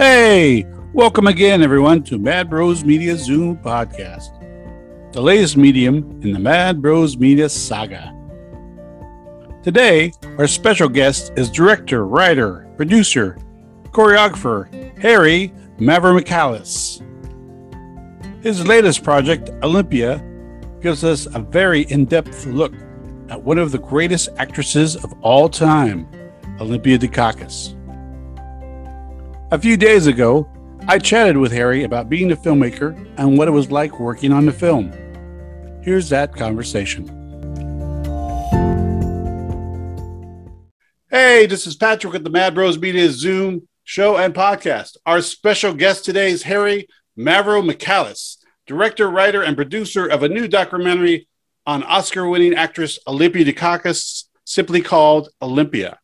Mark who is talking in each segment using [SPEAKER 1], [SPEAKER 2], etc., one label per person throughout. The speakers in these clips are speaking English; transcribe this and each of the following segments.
[SPEAKER 1] Hey, welcome again, everyone, to Mad Bros Media Zoom podcast, the latest medium in the Mad Bros Media saga. Today, our special guest is director, writer, producer, choreographer Harry Mavromichalis. His latest project, Olympia, gives us a very in depth look at one of the greatest actresses of all time, Olympia Dukakis. A few days ago, I chatted with Harry about being a filmmaker and what it was like working on the film. Here's that conversation. Hey, this is Patrick at the Mad Bros Media Zoom show and podcast. Our special guest today is Harry Mavromichalis, director, writer, and producer of a new documentary on Oscar winning actress Olympia Dukakis, simply called Olympia.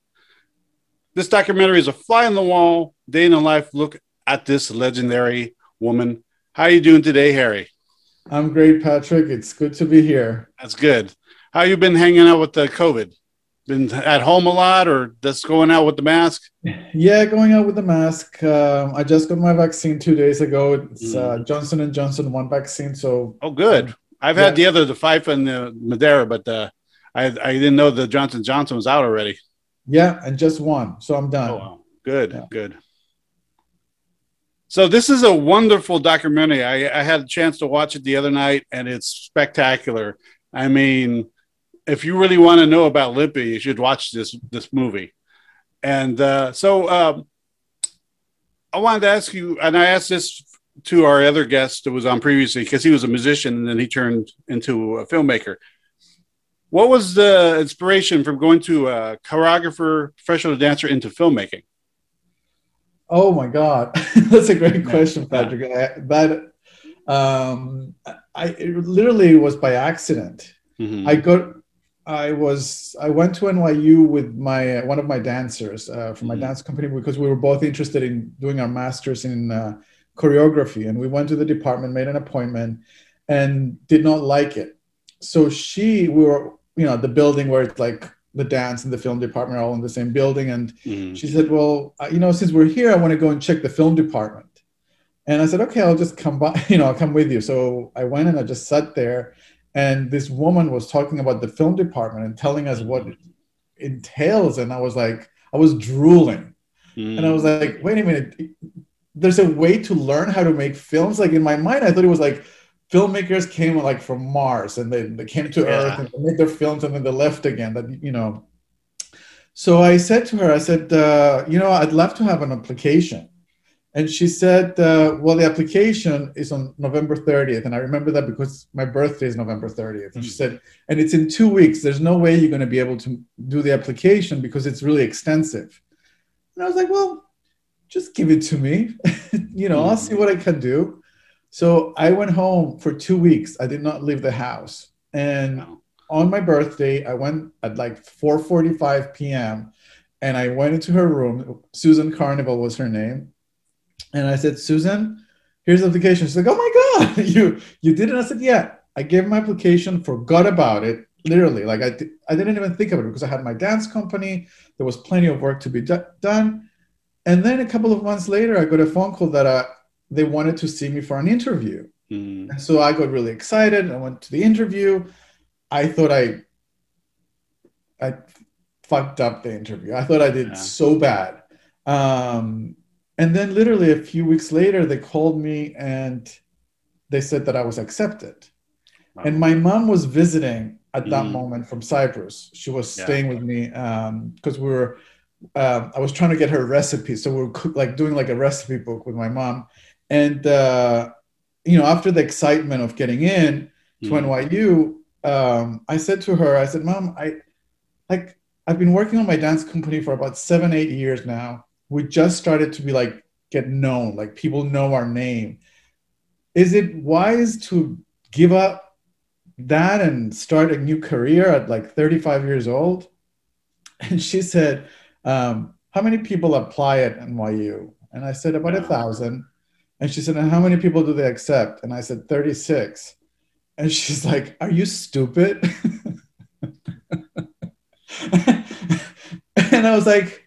[SPEAKER 1] This documentary is a fly on the wall, day in the life look at this legendary woman. How are you doing today, Harry?
[SPEAKER 2] I'm great, Patrick. It's good to be here.
[SPEAKER 1] That's good. How you been hanging out with the COVID? Been at home a lot, or just going out with the mask?
[SPEAKER 2] Yeah, going out with the mask. Um, I just got my vaccine two days ago. It's uh, mm. Johnson and Johnson one vaccine. So
[SPEAKER 1] oh, good. I've yeah. had the other, the Pfizer and the Moderna, but uh, I I didn't know the Johnson Johnson was out already.
[SPEAKER 2] Yeah, and just one. So I'm done.
[SPEAKER 1] Oh, wow. Good, yeah. good. So this is a wonderful documentary. I, I had a chance to watch it the other night, and it's spectacular. I mean, if you really want to know about Limpy, you should watch this this movie. And uh, so um, I wanted to ask you, and I asked this to our other guest that was on previously because he was a musician and then he turned into a filmmaker. What was the inspiration from going to a choreographer, professional dancer into filmmaking?
[SPEAKER 2] Oh my God, that's a great question, Patrick. I, that um, I literally was by accident. Mm-hmm. I got, I was, I went to NYU with my one of my dancers uh, from my mm-hmm. dance company because we were both interested in doing our masters in uh, choreography, and we went to the department, made an appointment, and did not like it. So she, we were you know the building where it's like the dance and the film department are all in the same building. And mm. she said well you know since we're here i want to go and check the film department. And i said okay i'll just come by you know i'll come with you. So i went and i just sat there. And this woman was talking about the film department and telling us what it entails. And i was like i was drooling. Mm. and i was mm. like wait a minute. There's a way to learn how to make films? Like in my mind i thought it was like filmmakers came like from Mars and they, they came to yeah. Earth and made their films and then they left again. That you know. So I said to her, I said, uh, you know, I'd love to have an application. And she said, uh, well, the application is on November 30th. And I remember that because my birthday is November 30th. And she hmm. said, and it's in two weeks. There's no way you're going to be able to do the application because it's really extensive. And I was like, well, just give it to me. you know, I'll see what I can do. So I went home for two weeks. I did not leave the house. And on my birthday, I went at like 4:45 p.m. and I went into her room. Susan Carnival was her name. And I said, Susan, here's the application. She's like, oh my God, you you did it? I said, yeah. I gave my application, forgot about it, literally. Like I, I didn't even think of it because I had my dance company. There was plenty of work to be done. And then a couple of months later, I got a phone call that I, uh, they wanted to see me for an interview. Mm. And so I got really excited. I went to the interview. I thought I I fucked up the interview. I thought I did yeah. so bad. Um, and then literally a few weeks later, they called me and they said that I was accepted. Wow. And my mom was visiting at that mm. moment from Cyprus. She was yeah. staying with me because um, we were. Um, I was trying to get her a recipe, so we were like doing like a recipe book with my mom and uh, you know, after the excitement of getting in to mm. NYU, um, I said to her, I said, "Mom, I like I've been working on my dance company for about seven, eight years now. We just started to be like get known, like people know our name. Is it wise to give up that and start a new career at like 35 years old?" And she said, um, "How many people apply at NYU?" And I said, "About a thousand. And she said, And how many people do they accept? And I said, 36. And she's like, Are you stupid? and I was like,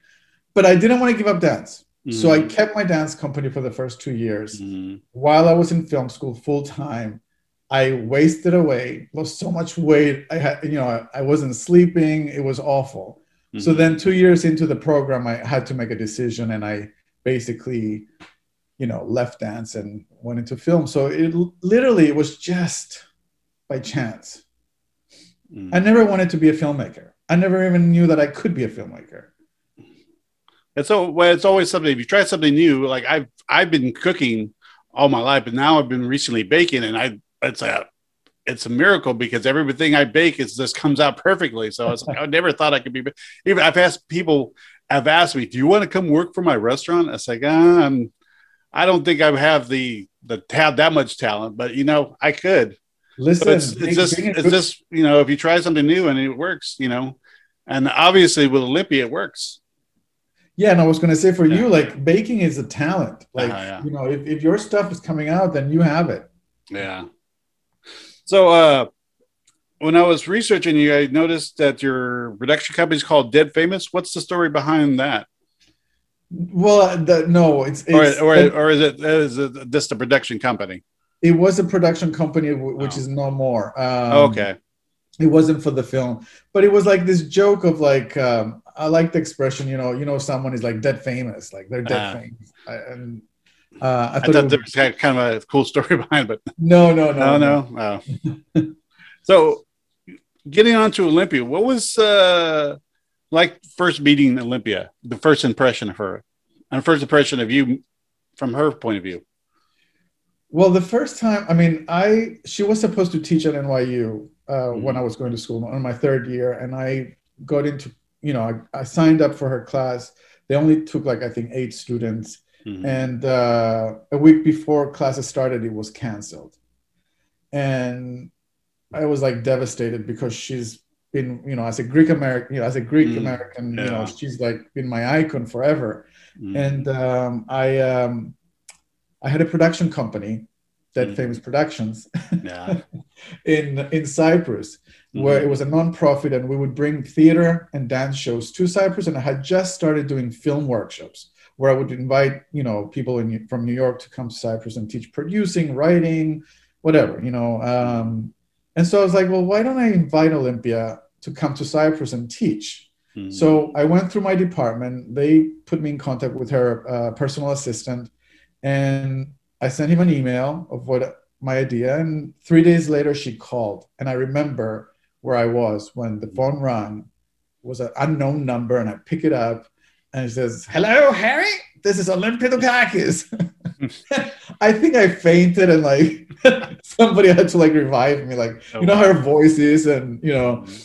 [SPEAKER 2] But I didn't want to give up dance. Mm-hmm. So I kept my dance company for the first two years. Mm-hmm. While I was in film school full time, I wasted away, lost so much weight. I had, you know, I, wasn't sleeping. It was awful. Mm-hmm. So then, two years into the program, I had to make a decision, and I basically, you know, left dance and went into film. So it literally it was just by chance. Mm. I never wanted to be a filmmaker. I never even knew that I could be a filmmaker.
[SPEAKER 1] And so, well, it's always something. If you try something new, like I've I've been cooking all my life, but now I've been recently baking, and I it's a it's a miracle because everything I bake is just comes out perfectly. So I was like, I never thought I could be. Even I've asked people have asked me, "Do you want to come work for my restaurant?" I was like, uh, I'm, I don't think I have the the have that much talent, but you know, I could. Listen, it's, it's just it's just you know, if you try something new and it works, you know, and obviously with Olympia it works.
[SPEAKER 2] Yeah, and I was going to say for yeah. you, like baking is a talent. Like uh, yeah. you know, if, if your stuff is coming out, then you have it.
[SPEAKER 1] Yeah. So uh, when I was researching you, I noticed that your production company is called Dead Famous. What's the story behind that?
[SPEAKER 2] Well, the, no, it's,
[SPEAKER 1] it's or, or, or, is it is it just a production company?
[SPEAKER 2] It was a production company, which oh. is no more.
[SPEAKER 1] Um, okay.
[SPEAKER 2] It wasn't for the film, but it was like this joke of like um, I like the expression, you know, you know, someone is like dead famous, like they're dead uh, famous, I, and
[SPEAKER 1] uh, I thought, I thought there was kind of a cool story behind, but
[SPEAKER 2] no, no, no,
[SPEAKER 1] no, no. no. so, getting on to Olympia, what was uh, like first meeting Olympia? The first impression of her, and first impression of you from her point of view.
[SPEAKER 2] Well, the first time, I mean, I she was supposed to teach at NYU uh, mm-hmm. when I was going to school on my third year, and I got into you know, I, I, signed up for her class. They only took like I think eight students, mm-hmm. and uh, a week before classes started, it was canceled, and I was like devastated because she's been, you know, as a Greek American, you know, as a Greek American, mm-hmm. yeah. you know, she's like been my icon forever, mm-hmm. and um, I um, I had a production company, Dead mm. Famous Productions, yeah. in in Cyprus mm-hmm. where it was a non-profit and we would bring theater and dance shows to Cyprus. And I had just started doing film workshops where I would invite, you know, people in, from New York to come to Cyprus and teach producing, writing, whatever, you know. Um, and so I was like, well, why don't I invite Olympia to come to Cyprus and teach? Mm-hmm. So I went through my department. They put me in contact with her uh, personal assistant, and I sent him an email of what my idea. And three days later, she called, and I remember where I was when the phone rang was an unknown number, and I pick it up, and it says, "Hello, Harry. This is Olympia Dukakis." I think I fainted, and like somebody had to like revive me. Like oh, you know wow. how her voice is, and you know. Mm-hmm.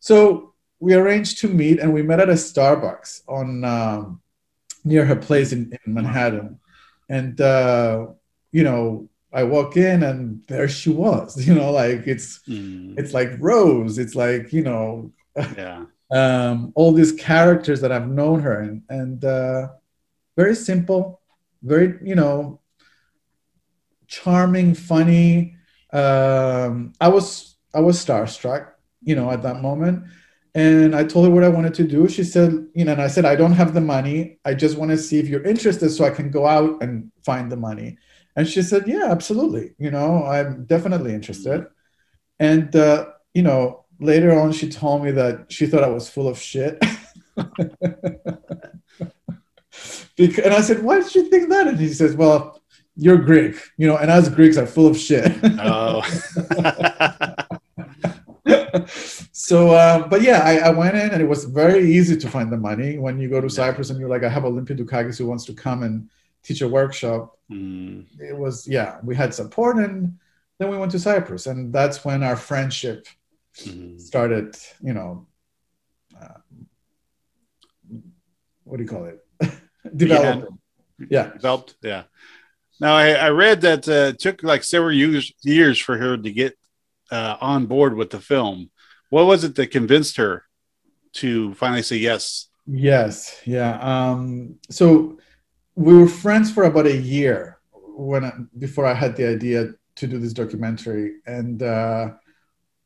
[SPEAKER 2] So we arranged to meet, and we met at a Starbucks on um, near her place in, in Manhattan, and uh, you know I walk in and there she was, you know, like it's mm. it's like Rose, it's like, you know,
[SPEAKER 1] yeah.
[SPEAKER 2] um, all these characters that I've known her and and uh, very simple, very, you know, charming, funny. Um, I was I was starstruck, you know, at that moment. And I told her what I wanted to do. She said, you know, and I said, I don't have the money. I just want to see if you're interested so I can go out and find the money and she said, Yeah, absolutely. You know, I'm definitely interested. And, uh, you know, later on, she told me that she thought I was full of shit. because, and I said, Why did you think that? And he says, Well, you're Greek, you know, and us Greeks are full of shit. oh. so, uh, but yeah, I, I, went in and it was very easy to find the money. When you go to Cyprus and you're like, I have Olympia Dukakis who wants to come and teach a workshop. Mm. It was yeah, we had support, and then we went to Cyprus, and that's when our friendship mm. started. You know, uh, what do you call it? Developing.
[SPEAKER 1] Yeah. developed. Yeah. Now I, I read that uh, it took like several years years for her to get uh, on board with the film. What was it that convinced her to finally say yes?
[SPEAKER 2] Yes. Yeah. Um, so we were friends for about a year when I, before I had the idea to do this documentary, and uh,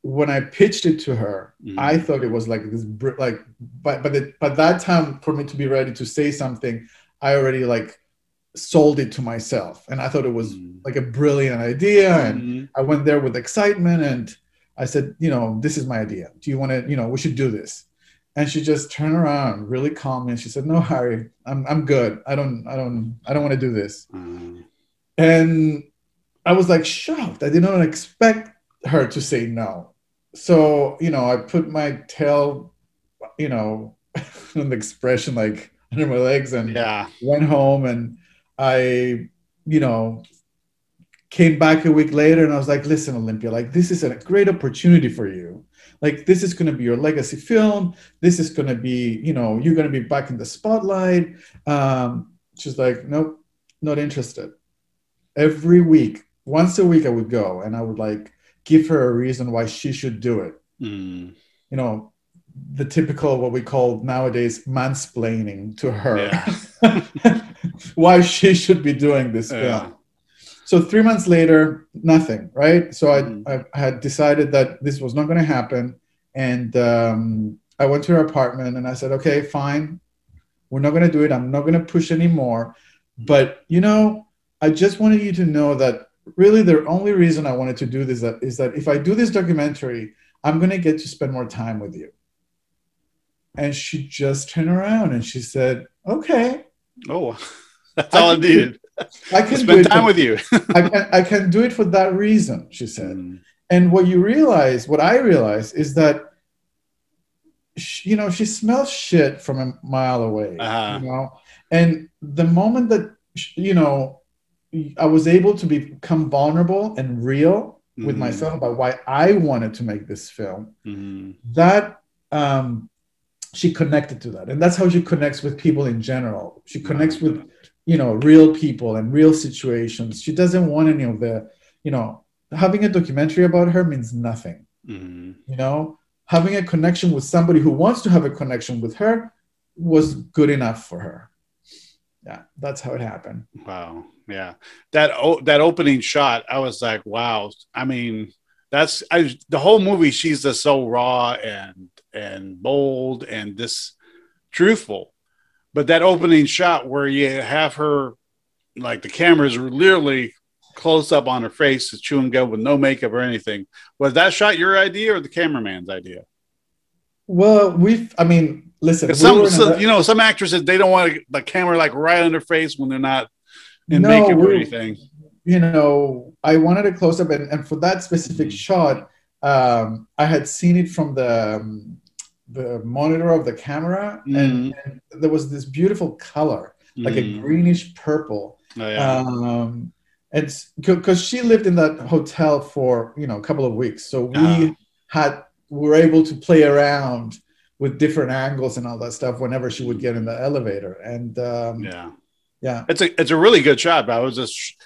[SPEAKER 2] when I pitched it to her, mm-hmm. I thought it was like this like but but it, but that time for me to be ready to say something, I already like sold it to myself, and I thought it was mm. like a brilliant idea, and mm-hmm. I went there with excitement, and I said, you know, this is my idea. Do you want to, you know, we should do this. And she just turned around really calmly and she said, No, Harry, I'm I'm good. I don't I don't I don't want to do this. Mm. And I was like shocked. I did not expect her to say no. So, you know, I put my tail, you know, an expression like under my legs and
[SPEAKER 1] yeah.
[SPEAKER 2] went home. And I, you know, came back a week later and I was like, listen, Olympia, like this is a great opportunity for you. Like this is going to be your legacy film. This is going to be you know you're going to be back in the spotlight. Um, she's like nope not interested. Every week once a week i would go and i would like give her a reason why she should do it mm. you know the typical what we call nowadays mansplaining to her yeah. why she should be doing this yeah. film so three months later, nothing, right? So I, mm. I had decided that this was not going to happen. And um, I went to her apartment and I said, okay, fine. We're not going to do it. I'm not going to push anymore. But, you know, I just wanted you to know that really the only reason I wanted to do this that is that if I do this documentary, I'm going to get to spend more time with you. And she just turned around and she said, okay.
[SPEAKER 1] Oh, that's all I needed.
[SPEAKER 2] I can
[SPEAKER 1] spend time for, with you.
[SPEAKER 2] I can I can do it for that reason, she said. Mm. And what you realize, what I realize, is that she, you know she smells shit from a mile away. Uh-huh. You know, and the moment that you know I was able to become vulnerable and real mm-hmm. with myself about why I wanted to make this film, mm-hmm. that um, she connected to that, and that's how she connects with people in general. She connects with you know real people and real situations she doesn't want any of the you know having a documentary about her means nothing mm-hmm. you know having a connection with somebody who wants to have a connection with her was good enough for her yeah that's how it happened
[SPEAKER 1] wow yeah that oh, that opening shot i was like wow i mean that's I, the whole movie she's just so raw and and bold and this truthful but that opening shot where you have her, like the cameras literally close up on her face, to chewing gum with no makeup or anything. Was that shot your idea or the cameraman's idea?
[SPEAKER 2] Well, we've, I mean, listen, we
[SPEAKER 1] some, some you know, some actresses, they don't want the camera like right on their face when they're not in no, makeup or anything.
[SPEAKER 2] You know, I wanted a close up, and, and for that specific mm-hmm. shot, um, I had seen it from the um, the monitor of the camera, mm. and, and, there was this beautiful color, like mm. a greenish purple. Oh, yeah. um, and because she lived in that hotel for you know a couple of weeks, so we oh. had we were able to play around with different angles and all that stuff whenever she would get in the elevator. And um,
[SPEAKER 1] yeah,
[SPEAKER 2] yeah,
[SPEAKER 1] it's a it's a really good shot. But I was just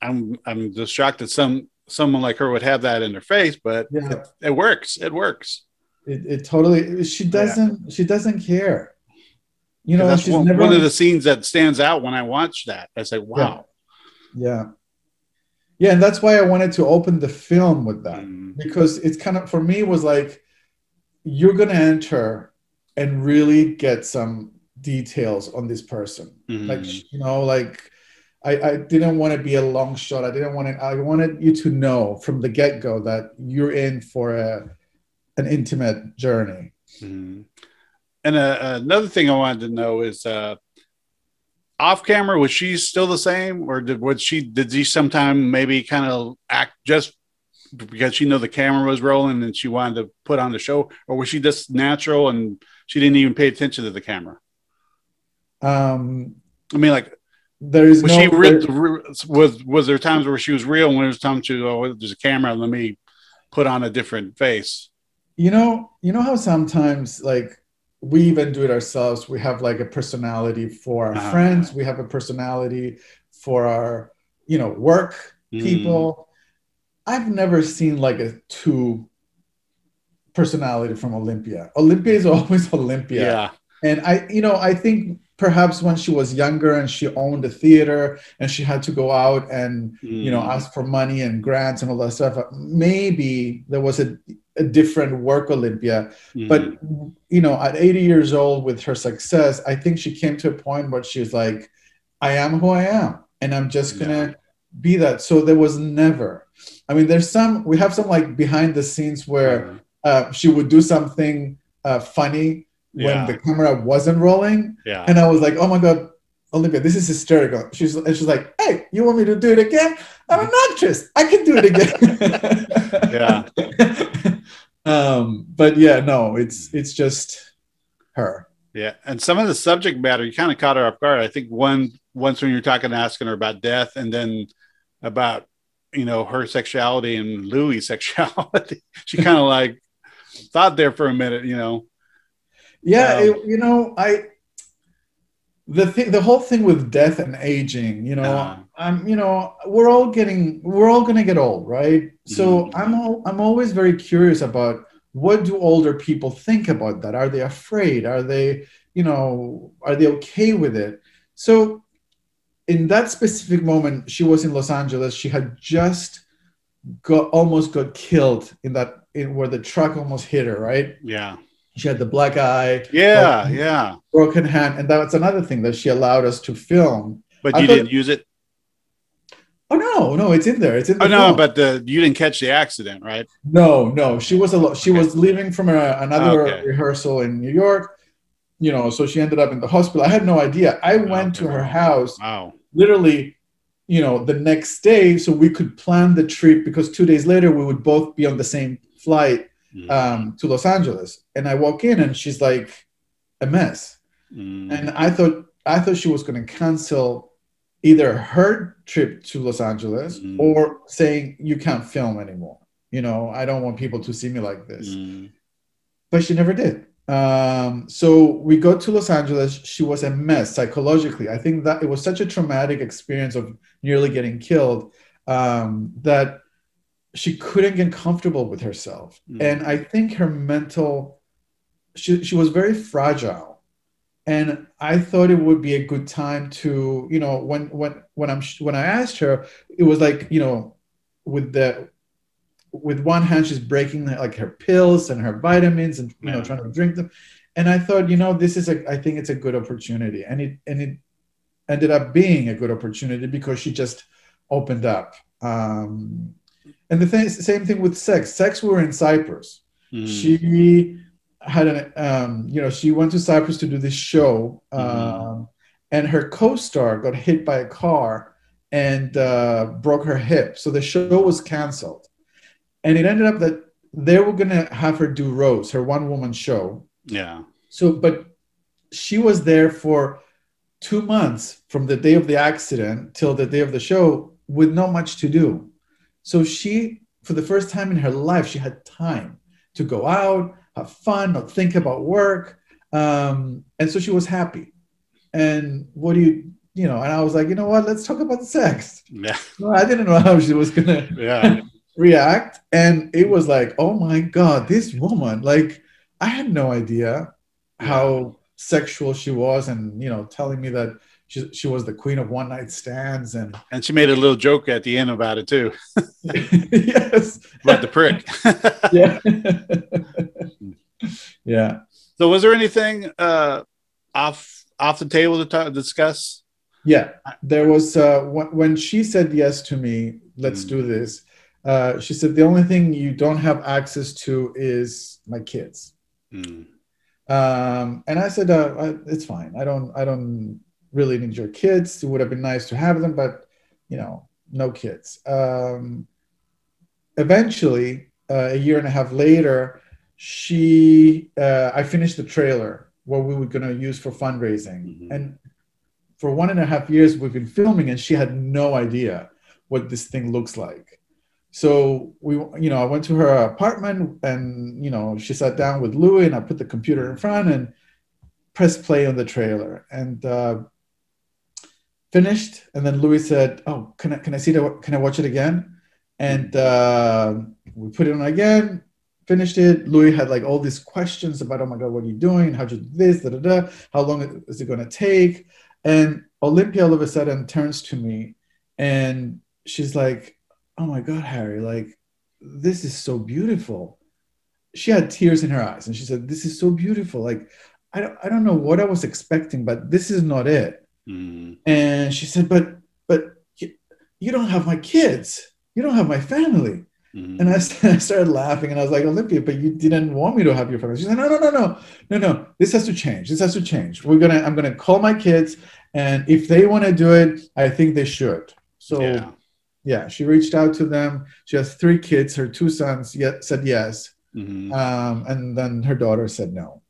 [SPEAKER 1] I'm I'm just shocked that some someone like her would have that in their face, but yeah. it, it works. It works.
[SPEAKER 2] It, it totally. She doesn't. Yeah. She doesn't care. You know,
[SPEAKER 1] that's one, one, of the scenes that stands out when I watch that. I say, wow.
[SPEAKER 2] Yeah. yeah. yeah. and that's why I wanted to open the film with that mm. because it's kind of for me was like you're gonna enter and really get some details on this person. Mm. Like you know, like I, I didn't want to be a long shot. I didn't want to. I wanted you to know from the get go that you're in for a an intimate journey. Mm-hmm.
[SPEAKER 1] And uh, another thing I wanted to know is uh, off camera was she still the same, or did was she did she sometime maybe kind of act just because she know the camera was rolling and she wanted to put on the show, or was she just natural and she didn't even pay attention to the camera?
[SPEAKER 2] Um,
[SPEAKER 1] I mean, like
[SPEAKER 2] there is
[SPEAKER 1] was
[SPEAKER 2] no,
[SPEAKER 1] she re- there, was was there times where she was real when there was times to oh there's a camera let me put on a different face?
[SPEAKER 2] You know you know how sometimes like we even do it ourselves. We have like a personality for our uh-huh. friends. We have a personality for our you know work mm. people. I've never seen like a two personality from olympia. Olympia is always olympia.
[SPEAKER 1] Yeah.
[SPEAKER 2] And i you know i think perhaps when she was younger and she owned a theater and she had to go out and mm. you know mm. ask for money and grants and all that stuff maybe there was a a different work Olympia. Mm-hmm. But you know, at 80 years old with her success, I think she came to a point where she's like, I am who I am, and I'm just gonna yeah. be that. So there was never. I mean, there's some. We have some like behind the scenes where uh, she would do something uh, funny when yeah. the camera wasn't rolling.
[SPEAKER 1] Yeah.
[SPEAKER 2] And I was like, oh my god, Olympia, this is hysterical. She's and she's like, hey, you want me to do it again? I'm an actress. I can do it
[SPEAKER 1] again.
[SPEAKER 2] yeah. um, but yeah, no, it's it's just her.
[SPEAKER 1] Yeah, and some of the subject matter, you kind of caught her off guard. I think one once when you're talking, asking her about death, and then about you know her sexuality and Louis' sexuality, she kind of like thought there for a minute, you know.
[SPEAKER 2] Yeah, um, it, you know, I the thing the whole thing with death and aging you know uh, i'm you know we're all getting we're all going to get old right? So mm-hmm. i'm all, i'm always very curious about what do older people think about that? Are they afraid? Are they you know are they okay with it? So in that specific moment she was in los angeles. She had just got almost got killed in that in where the truck almost hit her right?
[SPEAKER 1] Yeah
[SPEAKER 2] she had the black eye.
[SPEAKER 1] Yeah, broken, yeah.
[SPEAKER 2] Broken hand, and that's another thing that she allowed us to film.
[SPEAKER 1] But I you thought, didn't use it.
[SPEAKER 2] Oh no, no, it's in there. It's in.
[SPEAKER 1] The oh no, but the you didn't catch the accident, right?
[SPEAKER 2] No, no. She was a she okay. was leaving from a, another okay. rehearsal in New York. You know, so she ended up in the hospital. I had no idea. I went okay. to her house.
[SPEAKER 1] Wow.
[SPEAKER 2] Literally, you know, the next day, so we could plan the trip because two days later we would both be on the same flight mm. um, to Los Angeles. And I walk in and she's like a mess. Mm. And I thought I thought she was going to cancel either her trip to Los Angeles mm. or saying you can't film anymore. You know, I don't want people to see me like this. Mm. But she never did. Um, so we go to Los Angeles. She was a mess psychologically. I think that it was such a traumatic experience of nearly getting killed um, that she couldn't get comfortable with herself. Mm. and i think her mental she, she was very fragile. And i thought it would be a good time to you know when when when i'm when i asked her it was like you know with the with one hand she's breaking like her pills and her vitamins and you yeah. know trying to drink them. And i thought you know this is a i think it's a good opportunity. And it and it ended up being a good opportunity because she just opened up. Um, and the thing, same thing with sex. Sex, we were in Cyprus. Mm. She had an, um, you know, she went to Cyprus to do this show, mm. um, and her co-star got hit by a car and uh, broke her hip. So the show was canceled, and it ended up that they were gonna have her do Rose, her one-woman show.
[SPEAKER 1] Yeah.
[SPEAKER 2] So, but she was there for two months from the day of the accident till the day of the show with not much to do so she, for the first time in her life, she had time to go out, have fun, not think about work. Um, and so she was happy. And what do you, you know, and I was like, you know what, let's talk about the sex.
[SPEAKER 1] Yeah.
[SPEAKER 2] Well, I didn't know how she was going to
[SPEAKER 1] yeah.
[SPEAKER 2] react. And it was like, oh my God, this woman, like, I had no idea how sexual she was and, you know, telling me that she, she was the queen of one night stands and
[SPEAKER 1] and she made a little joke at the end about it too.
[SPEAKER 2] Yes.
[SPEAKER 1] About the prick.
[SPEAKER 2] Yeah. Yeah.
[SPEAKER 1] So was there anything uh off off the table to talk, discuss?
[SPEAKER 2] Yeah. There was uh when she said yes to me let's mm. do this uh she said the only thing you don't have access to is my kids. Mm. um and i said uh, it's fine. I don't i don't really need your kids. It would have been nice to have them, but you know, no kids. Um, eventually, uh, a year and a half later, she uh, I finished the trailer what we were going to use for fundraising, mm-hmm. and for one and a half years we've been filming, and she had no idea what this thing looks like. So we, you know, I went to her apartment, and you know, she sat down with Louis, and I put the computer in front and pressed play on the trailer, and uh, finished, and then Louis said, "Oh, can I can I see the can I watch it again?" And uh, we put it on again, finished it. Louis had like all these questions about, "Oh my God, what are you doing? How'd you do this? Da, da, da. How long is it going to take?" And Olympia all of a sudden turns to me, and she's like, "Oh my God, Harry, like this is so beautiful." she had tears in her eyes and she said this is so beautiful like i don't, I don't know what i was expecting but this is not it mm. and she said but but you, you, don't have my kids you don't have my family mm. and I, I started laughing and i was like olympia but you didn't want me to have your family she said no no no no no no this has to change this has to change we're gonna i'm gonna call my kids and if they want to do it i think they should so yeah. yeah she reached out to them she has three kids her two sons yet said yes Mm-hmm. Um, and then her daughter said no.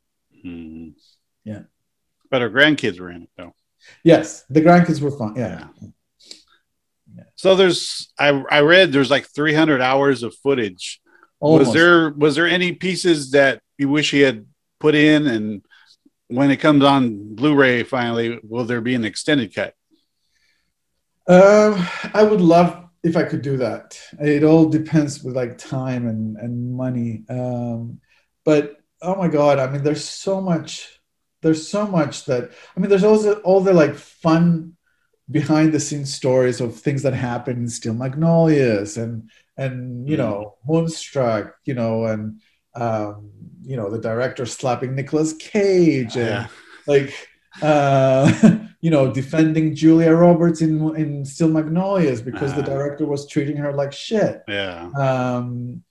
[SPEAKER 2] Mm-hmm. Yeah.
[SPEAKER 1] But her grandkids were in it though.
[SPEAKER 2] Yes, the grandkids were fun. Yeah.
[SPEAKER 1] yeah. So there's I I read there's like 300 hours of footage. Almost. Was there was there any pieces that you wish he had put in and when it comes on Blu-ray finally will there be an extended cut?
[SPEAKER 2] Um, I would love if I could do that. It all depends with like time and and money. Um, but oh my god, I mean, there's so much. There's so much that I mean. There's also all the like fun behind the scenes stories of things that happen in Steel Magnolias and and you mm. know Moonstruck, you know, and um, you know the director slapping Nicolas Cage and yeah. like uh, you know, defending Julia Roberts in in Steel Magnolias because uh, the director was treating her like shit.
[SPEAKER 1] Yeah.
[SPEAKER 2] Um,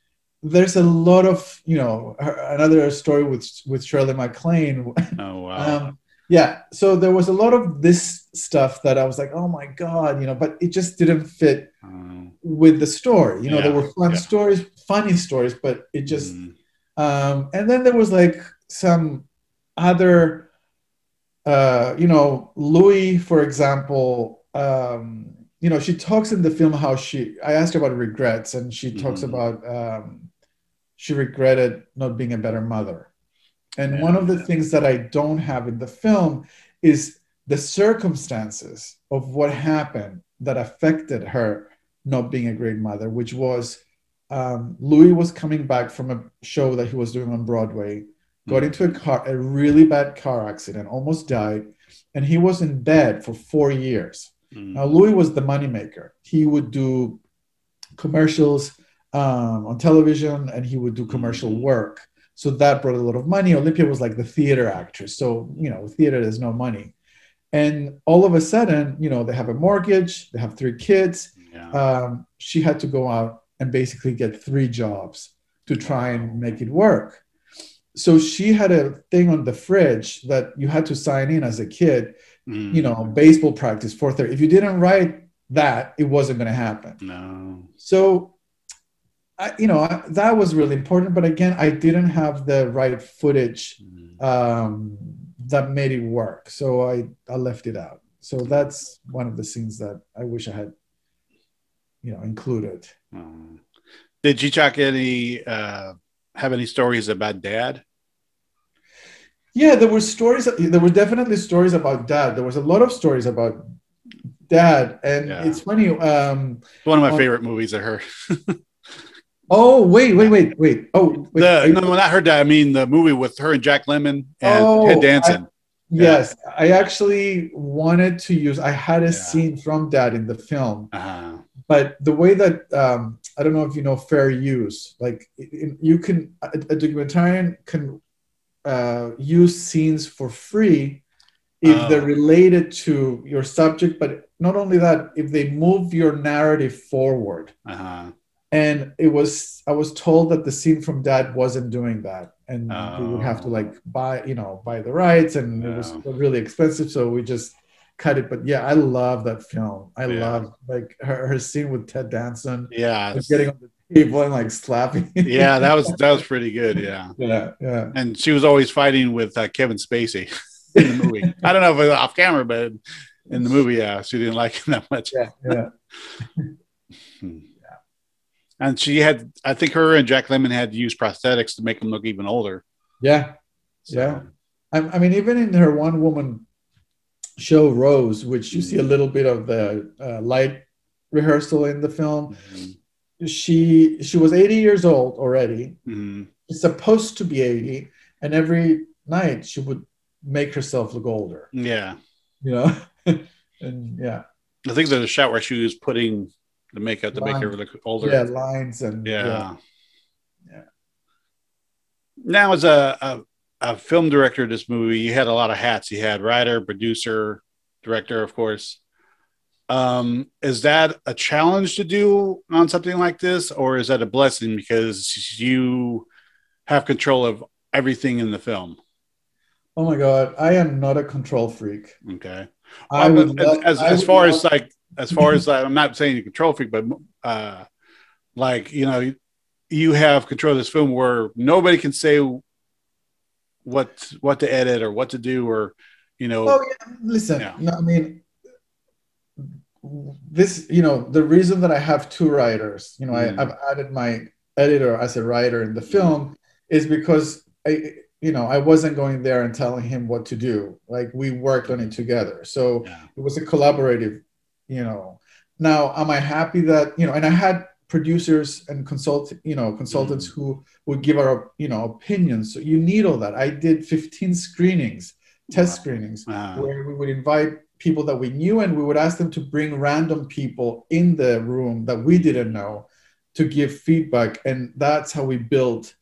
[SPEAKER 2] there's a lot of you know another story with with Shirley MacLaine.
[SPEAKER 1] Oh wow. um,
[SPEAKER 2] yeah, so there was a lot of this stuff that I was like, oh my god, you know, but it just didn't fit um, with the story. You know, yeah, there were fun yeah. stories, funny stories, but it just. Mm. Um, and then there was like some other uh, you know, Louis, for example, um, you know, she talks in the film how she. I asked her about regrets, and she talks mm-hmm. about um, she regretted not being a better mother. And yeah. one of the things that I don't have in the film is the circumstances of what happened that affected her not being a great mother, which was um, Louis was coming back from a show that he was doing on Broadway got hmm. into a car, a really bad car accident, almost died, and he was in bed for four years. Mm. Now, Louis was the moneymaker. He would do commercials um, on television and he would do commercial mm. work. So that brought a lot of money. Olympia was like the theater actress. So, you know, theater, there's no money. And all of a sudden, you know, they have a mortgage, they have three kids. Yeah. Um, she had to go out and basically get three jobs to try and make it work so she had a thing on the fridge that you had to sign in as a kid mm. you know baseball practice 4.30 if you didn't write that it wasn't going to happen
[SPEAKER 1] no
[SPEAKER 2] so I, you know I, that was really important but again i didn't have the right footage mm. um, that made it work so i i left it out so that's one of the scenes that i wish i had you know included
[SPEAKER 1] mm. did you check any uh have any stories about dad?
[SPEAKER 2] Yeah, there were stories. There were definitely stories about dad. There was a lot of stories about dad, and yeah. it's funny. Um,
[SPEAKER 1] One of my favorite movies of her.
[SPEAKER 2] oh wait, wait, wait, wait. Oh, wait,
[SPEAKER 1] the, no, not her dad. I mean the movie with her and Jack Lemmon and oh, Ted Danson. I,
[SPEAKER 2] yes, yeah. I actually wanted to use. I had a yeah. scene from that in the film. Uh-huh but the way that um, I don't know if you know fair use, like you can a, a documentarian can uh, use scenes for free if oh. they're related to your subject, but not only that, if they move your narrative forward.
[SPEAKER 1] Uh-huh.
[SPEAKER 2] And it was I was told that the scene from Dad wasn't doing that, and oh. we would have to like buy you know buy the rights, and it was really expensive, so we just cut it. But yeah, I love that film. I yeah. love like her, her scene with Ted Danson.
[SPEAKER 1] Yeah,
[SPEAKER 2] getting on the table and like slapping.
[SPEAKER 1] yeah, that was that was pretty good. Yeah,
[SPEAKER 2] yeah, yeah.
[SPEAKER 1] And she was always fighting with uh, Kevin Spacey in the movie. I don't know if it was off camera, but in the movie, yeah, she didn't like him that much.
[SPEAKER 2] Yeah, yeah.
[SPEAKER 1] And she had, I think, her and Jack Lemmon had to use prosthetics to make them look even older.
[SPEAKER 2] Yeah, so. yeah. I, I mean, even in her one woman show Rose, which you see a mm-hmm. little bit of the uh, light rehearsal in the film. Mm-hmm. She she was 80 years old already. Mm-hmm. She's supposed to be 80, and every night she would make herself look older.
[SPEAKER 1] Yeah,
[SPEAKER 2] you know, and yeah.
[SPEAKER 1] I think there's a shot where she was putting the makeup to make her look older.
[SPEAKER 2] Yeah, lines and
[SPEAKER 1] yeah.
[SPEAKER 2] yeah.
[SPEAKER 1] now as a, a, a film director of this movie, you had a lot of hats. You had writer, producer, director, of course. Um, is that a challenge to do on something like this, or is that a blessing because you have control of everything in the film?
[SPEAKER 2] Oh my god, I am not a control freak.
[SPEAKER 1] Okay. I well, would love, as, as far love... as like as far as I'm not saying you control freak, but uh, like you know, you have control of this film where nobody can say what what to edit or what to do or you know.
[SPEAKER 2] Oh yeah, listen. Yeah. No, I mean, this you know the reason that I have two writers, you know, mm. I, I've added my editor as a writer in the film is because I you know, I wasn't going there and telling him what to do. Like we worked on it together. So yeah. it was a collaborative, you know. Now, am I happy that, you know, and I had producers and consult, you know, consultants mm-hmm. who would give our, you know, opinions. So you need all that. I did 15 screenings, test wow. screenings, wow. where we would invite people that we knew and we would ask them to bring random people in the room that we didn't know to give feedback. And that's how we built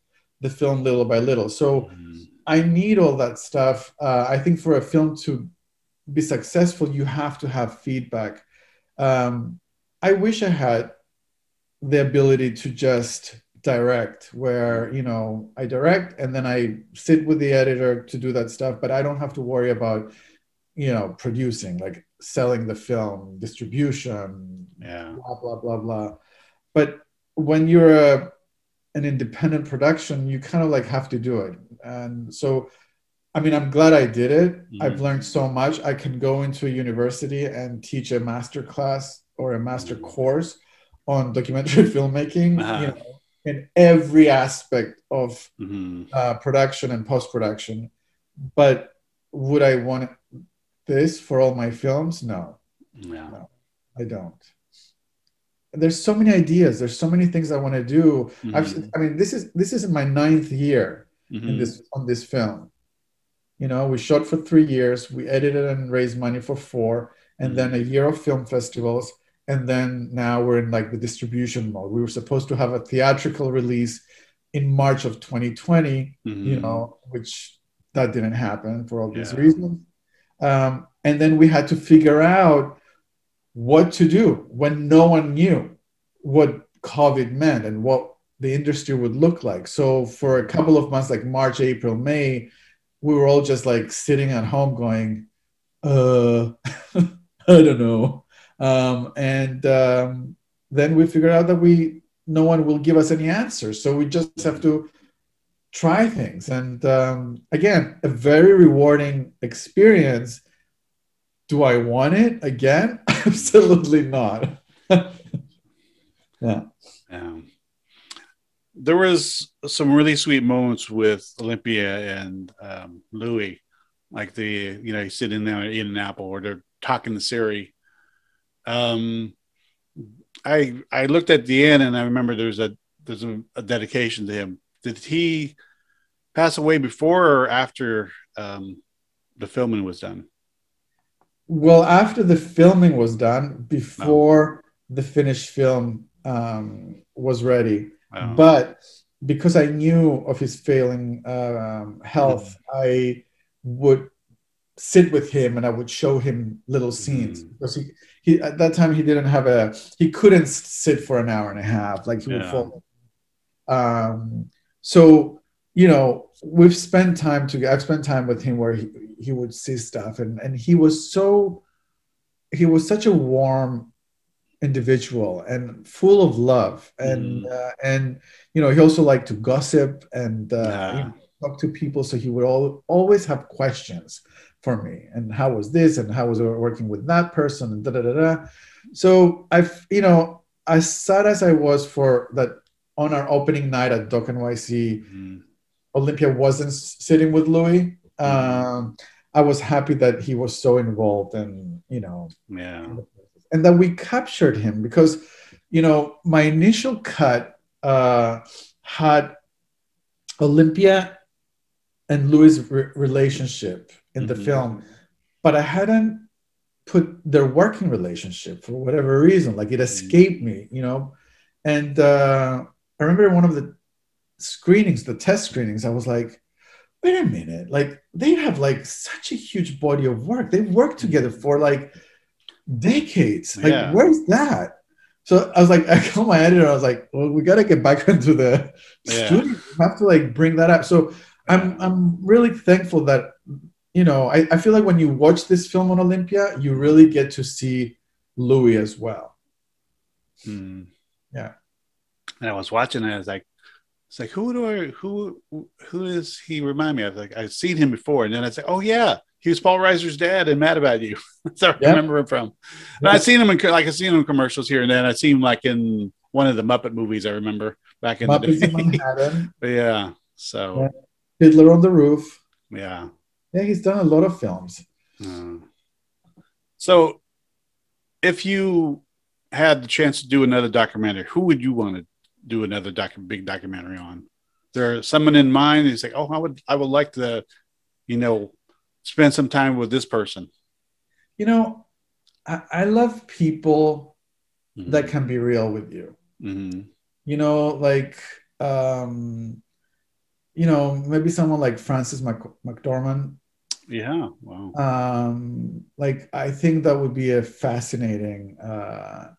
[SPEAKER 2] the film little by little. So mm. I need all that stuff. Uh, I think for a film to be successful, you have to have feedback. Um, I wish I had the ability to just direct where you know i direct and then i sit with the editor to do that stuff but i don't have to worry about you know producing like selling the film distribution
[SPEAKER 1] yeah
[SPEAKER 2] blah blah blah blah but when you're a an independent production, you kind of like have to do it. And so, I mean, I'm glad I did it. Mm-hmm. I've learned so much. I can go into a university and teach a master class or a master mm-hmm. course on documentary filmmaking, uh-huh. you know, in every aspect of mm-hmm. uh, production and post production. But would I want this for all my films? No.
[SPEAKER 1] Yeah. No,
[SPEAKER 2] I don't there's so many ideas there's so many things i want to do mm-hmm. i mean this is this is my ninth year mm-hmm. in this on this film you know we shot for three years we edited and raised money for four and mm-hmm. then a year of film festivals and then now we're in like the distribution mode we were supposed to have a theatrical release in march of 2020 you mm-hmm. know which that didn't happen for all these yeah. reasons um, and then we had to figure out what to do when no one knew what COVID meant and what the industry would look like. So for a couple of months, like March, April, May, we were all just like sitting at home going, uh, I don't know. Um, and um, then we figured out that we no one will give us any answers. So we just have to try things. And um, again, a very rewarding experience do I want it again? Absolutely not. yeah.
[SPEAKER 1] There was some really sweet moments with Olympia and um, Louis, like the you know sitting there eating an apple or they're talking to Siri. Um, I I looked at the end and I remember there's a there's a, a dedication to him. Did he pass away before or after um, the filming was done?
[SPEAKER 2] Well, after the filming was done, before the finished film um, was ready, but because I knew of his failing um, health, mm-hmm. I would sit with him and I would show him little scenes mm-hmm. because he, he at that time he didn't have a he couldn't sit for an hour and a half like he yeah. would fall. Um, so you know we've spent time together. I've spent time with him where he, he would see stuff and and he was so he was such a warm individual and full of love and mm. uh, and you know he also liked to gossip and uh, yeah. talk to people so he would all, always have questions for me and how was this and how was I working with that person and da da da da so I've you know as sad as I was for that on our opening night at Doc NYC mm. Olympia wasn't sitting with Louis Mm-hmm. Um, I was happy that he was so involved and you know,
[SPEAKER 1] yeah,
[SPEAKER 2] and that we captured him because you know my initial cut uh, had Olympia and Louis' re- relationship in the mm-hmm. film, but I hadn't put their working relationship for whatever reason. Like it mm-hmm. escaped me, you know. And uh, I remember one of the screenings, the test screenings, I was like, wait a minute, like they have like such a huge body of work. They've worked together for like decades. Like, yeah. where's that? So I was like, I called my editor. I was like, well, we got to get back into the yeah. studio. We have to like bring that up. So I'm I'm really thankful that you know I, I feel like when you watch this film on Olympia, you really get to see Louis as well.
[SPEAKER 1] Hmm.
[SPEAKER 2] Yeah.
[SPEAKER 1] And I was watching it. I was like, it's like who do I who who does he remind me of? Like I've seen him before, and then I say, oh yeah, he was Paul Reiser's dad and Mad About You. That's where I remember him from. And I've seen him in like I've seen him in commercials here and then. I've seen him like in one of the Muppet movies. I remember back in Muppets the day. in Manhattan. yeah. So yeah.
[SPEAKER 2] Fiddler on the Roof.
[SPEAKER 1] Yeah.
[SPEAKER 2] Yeah, he's done a lot of films.
[SPEAKER 1] Uh, so, if you had the chance to do another documentary, who would you want to do another doc- big documentary on? Is there someone in mind? He's like, oh, I would, I would like to, you know, spend some time with this person?
[SPEAKER 2] You know, I, I love people mm-hmm. that can be real with you.
[SPEAKER 1] Mm-hmm.
[SPEAKER 2] You know, like, um, you know, maybe someone like Frances Mac- McDormand.
[SPEAKER 1] Yeah. Wow.
[SPEAKER 2] Um, like, I think that would be a fascinating uh,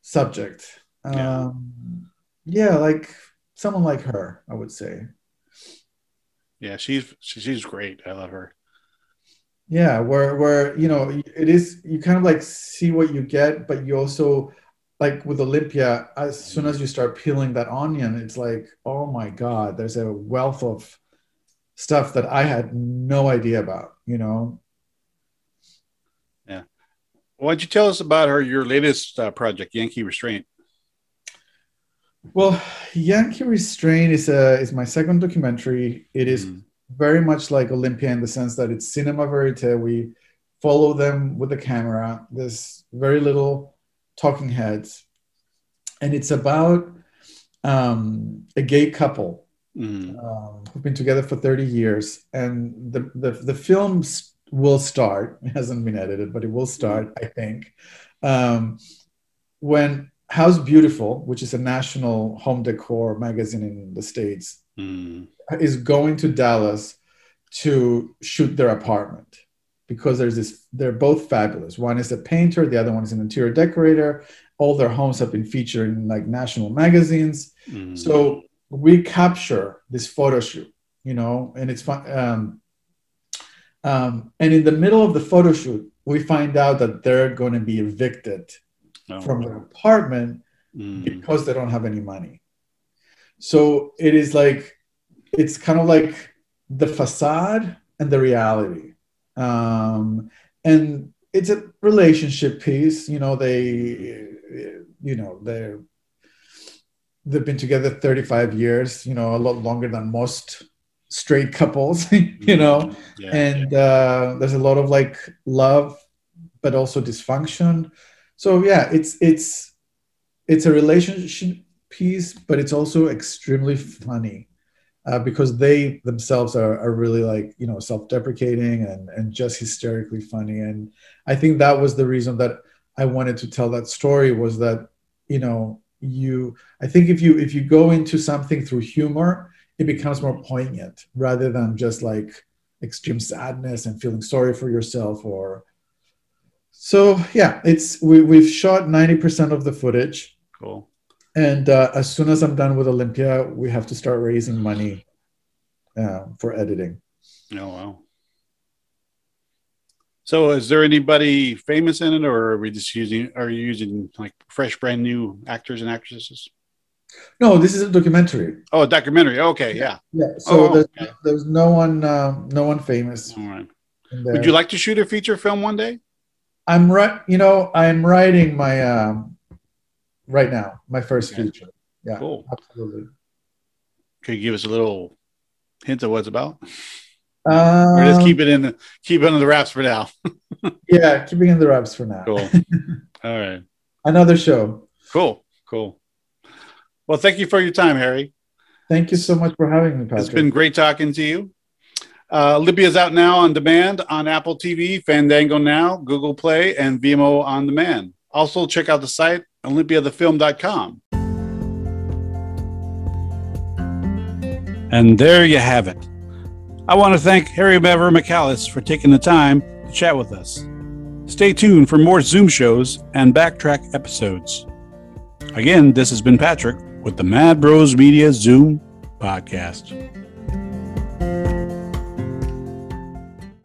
[SPEAKER 2] subject. Um, yeah. yeah, like someone like her, I would say.
[SPEAKER 1] Yeah, she's she's great. I love her
[SPEAKER 2] yeah where where you know it is you kind of like see what you get but you also like with olympia as soon as you start peeling that onion it's like oh my god there's a wealth of stuff that i had no idea about you know?
[SPEAKER 1] Yeah. Why don't you tell us about her your latest uh, project yankee restraint?
[SPEAKER 2] Well yankee restraint is a is my second documentary. It is mm very much like Olympia in the sense that it's cinema verite. We follow them with the camera. There's very little talking heads, and it's about um, a gay couple
[SPEAKER 1] mm.
[SPEAKER 2] um, who've been together for 30 years, and the the, the film will start. It hasn't been edited, but it will start. I think, um, when House Beautiful, which is a national home decor magazine in the states.
[SPEAKER 1] Mm
[SPEAKER 2] is going to Dallas to shoot their apartment because there's this they're both fabulous one is a painter the other one is an interior decorator all their homes have been featured in like national magazines mm. so we capture this photo shoot you know and it's fun um, um, and in the middle of the photo shoot we find out that they're going to be evicted oh. from their apartment mm. because they don't have any money so it is like it's kind of like the facade and the reality. Um, and it's a relationship piece. You know, they, you know, they're they've been together 35 years. You know, a lot longer than most straight couples. you know, mm-hmm. yeah, and yeah. Uh, there's a lot of like love, but also dysfunction. So yeah, it's it's it's a relationship piece, but it's also extremely funny uh, because they themselves are, are really like you know self-deprecating and and just hysterically funny. And i think that was the reason that i wanted to tell that story was that you know you i think if you if you go into something through humor it becomes more poignant rather than just like extreme sadness and feeling sorry for yourself or so yeah it's we, we've shot 90% of the footage.
[SPEAKER 1] Cool
[SPEAKER 2] and uh, as soon as I'm done with Olympia, we have to start raising money uh, for editing.
[SPEAKER 1] Oh wow! So, is there anybody famous in it, or are we just using? Are you using like fresh, brand new actors and actresses?
[SPEAKER 2] No, this is a documentary.
[SPEAKER 1] Oh, a documentary. Okay, yeah.
[SPEAKER 2] Yeah. So oh, there's, okay. there's no one, uh, no one famous.
[SPEAKER 1] All right. Would you like to shoot a feature film one day?
[SPEAKER 2] I'm right. You know, I'm writing my um, right now. My first okay. feature. Yeah,
[SPEAKER 1] cool.
[SPEAKER 2] Absolutely.
[SPEAKER 1] Could you give us a little hint of what it's about?
[SPEAKER 2] Um,
[SPEAKER 1] or just keep it in the keep it under the wraps for now.
[SPEAKER 2] yeah, keeping in the wraps for now.
[SPEAKER 1] Cool. All right.
[SPEAKER 2] Another show.
[SPEAKER 1] Cool. Cool. Well, thank you for your time, Harry.
[SPEAKER 2] Thank you so much for having me, Patrick.
[SPEAKER 1] It's been great talking to you. Uh, Olympia's out now on demand on Apple TV, Fandango Now, Google Play, and Vimeo on demand. Also, check out the site olympiathefilm.com. And there you have it. I want to thank Harry Mavromichalis for taking the time to chat with us. Stay tuned for more Zoom shows and backtrack episodes. Again, this has been Patrick with the Mad Bros Media Zoom podcast.